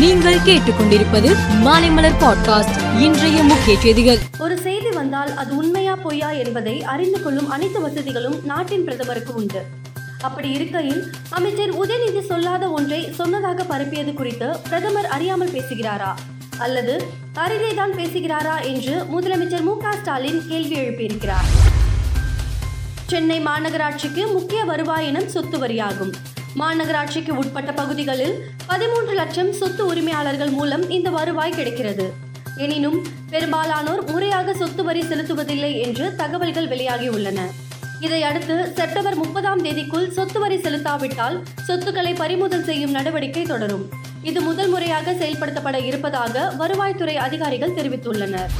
நீங்கள் கேட்டுக்கொண்டிருப்பது மாலைமலர் பாட்காஸ்ட். இன்றைய முக்கிய செய்திகள். ஒரு செய்தி வந்தால் அது உண்மையா பொய்யா என்பதை அறிந்து கொள்ளும் அனைத்து வசதிகளும் நாட்டின் பிரதமருக்கு உண்டு. அப்படி இருக்கையில் அமைச்சர் உதயநிதி சொல்லாத ஒன்றை சொன்னதாக பரப்பியது குறித்து பிரதமர் அறியாமல் பேசுகிறாரா? அல்லது அறிந்தேதான் பேசுகிறாரா என்று முதலமைச்சர் மு ஸ்டாலின் கேள்வி எழுப்பியிருக்கிறார். சென்னை மாநகராட்சிக்கு முக்கிய வருவாயினம் சொத்து வரியாகும். மாநகராட்சிக்கு உட்பட்ட பகுதிகளில் பதிமூன்று லட்சம் சொத்து உரிமையாளர்கள் மூலம் இந்த வருவாய் கிடைக்கிறது. எனினும் பெரும்பாலானோர் முறையாக சொத்து வரி செலுத்துவதில்லை என்று தகவல்கள் வெளியாகியுள்ளன. இதையடுத்து செப்டம்பர் முப்பதாம் தேதிக்குள் சொத்து வரி செலுத்தாவிட்டால் சொத்துக்களை பறிமுதல் செய்யும் நடவடிக்கை தொடரும். இது முதல் முறையாக செயல்படுத்தப்பட இருப்பதாக வருவாய்த்துறை அதிகாரிகள் தெரிவித்துள்ளனர்.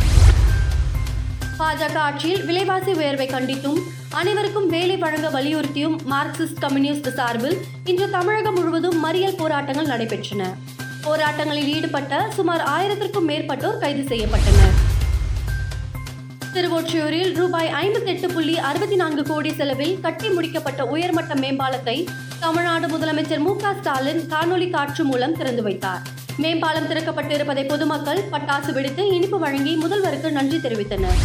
பாஜக ஆட்சியில் விலைவாசி உயர்வை கண்டித்தும் அனைவருக்கும் வேலை வழங்க வலியுறுத்தியும் மார்க்சிஸ்ட் கம்யூனிஸ்ட் சார்பில் இன்று தமிழகம் முழுவதும் மறியல் போராட்டங்கள் நடைபெற்றன. போராட்டங்களில் ஈடுபட்ட சுமார் ஆயிரத்திற்கும் மேற்பட்டோர் கைது செய்யப்பட்டனர். திருவொற்றியூரில் ரூபாய் ஐம்பத்தெட்டு புள்ளி அறுபத்தி நான்கு கோடி செலவில் கட்டி முடிக்கப்பட்ட உயர்மட்ட மேம்பாலத்தை தமிழ்நாடு முதலமைச்சர் மு ஸ்டாலின் காணொலி காட்சி மூலம் திறந்து வைத்தார். மேம்பாலம் திறக்கப்பட்டிருப்பதை பொதுமக்கள் பட்டாசு வெடித்து இனிப்பு வழங்கி முதல்வருக்கு நன்றி தெரிவித்தனர்.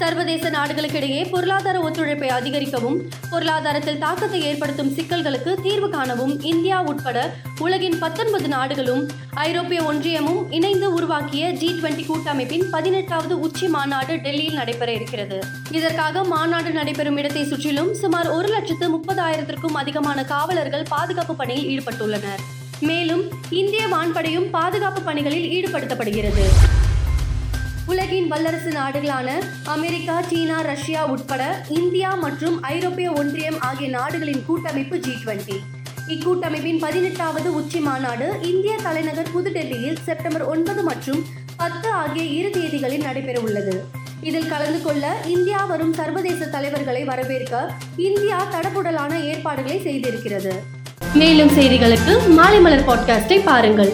சர்வதேச நாடுகளுக்கிடையே பொருளாதார ஒத்துழைப்பை அதிகரிக்கவும் பொருளாதாரத்தில் தாக்கத்தை ஏற்படுத்தும் சிக்கல்களுக்கு தீர்வு காணவும் இந்தியா உட்பட உலகின் பத்தொன்பது நாடுகளும் ஐரோப்பிய ஒன்றியமும் இணைந்து உருவாக்கிய ஜி டுவெண்டி கூட்டமைப்பின் பதினெட்டாவது உச்சி மாநாடு டெல்லியில் நடைபெற இருக்கிறது. இதற்காக மாநாடு நடைபெறும் இடத்தை சுற்றிலும் சுமார் ஒரு லட்சத்து முப்பதாயிரத்திற்கும் அதிகமான காவலர்கள் பாதுகாப்பு பணியில் ஈடுபட்டுள்ளனர். மேலும் இந்திய வான்படையும் பாதுகாப்பு பணிகளில் ஈடுபடுத்தப்படுகிறது. உலகின் வல்லரசு நாடுகளான அமெரிக்கா சீனா ரஷ்யா உட்பட இந்தியா மற்றும் ஐரோப்பிய ஒன்றியம் ஆகிய நாடுகளின் கூட்டமைப்பு ஜி டுவெண்டி இக்கூட்டமைப்பின் பதினெட்டாவது உச்சி மாநாடு இந்திய தலைநகர் புதுடெல்லியில் செப்டம்பர் ஒன்பது மற்றும் பத்து ஆகிய இரு தேதிகளில் நடைபெற உள்ளது. இதில் கலந்து கொள்ள இந்தியா வரும் சர்வதேச தலைவர்களை வரவேற்க இந்தியா தடபுடலான ஏற்பாடுகளை செய்திருக்கிறது. மேலும் செய்திகளுக்கு மாலை மலர் பாட்காஸ்டை பாருங்கள்.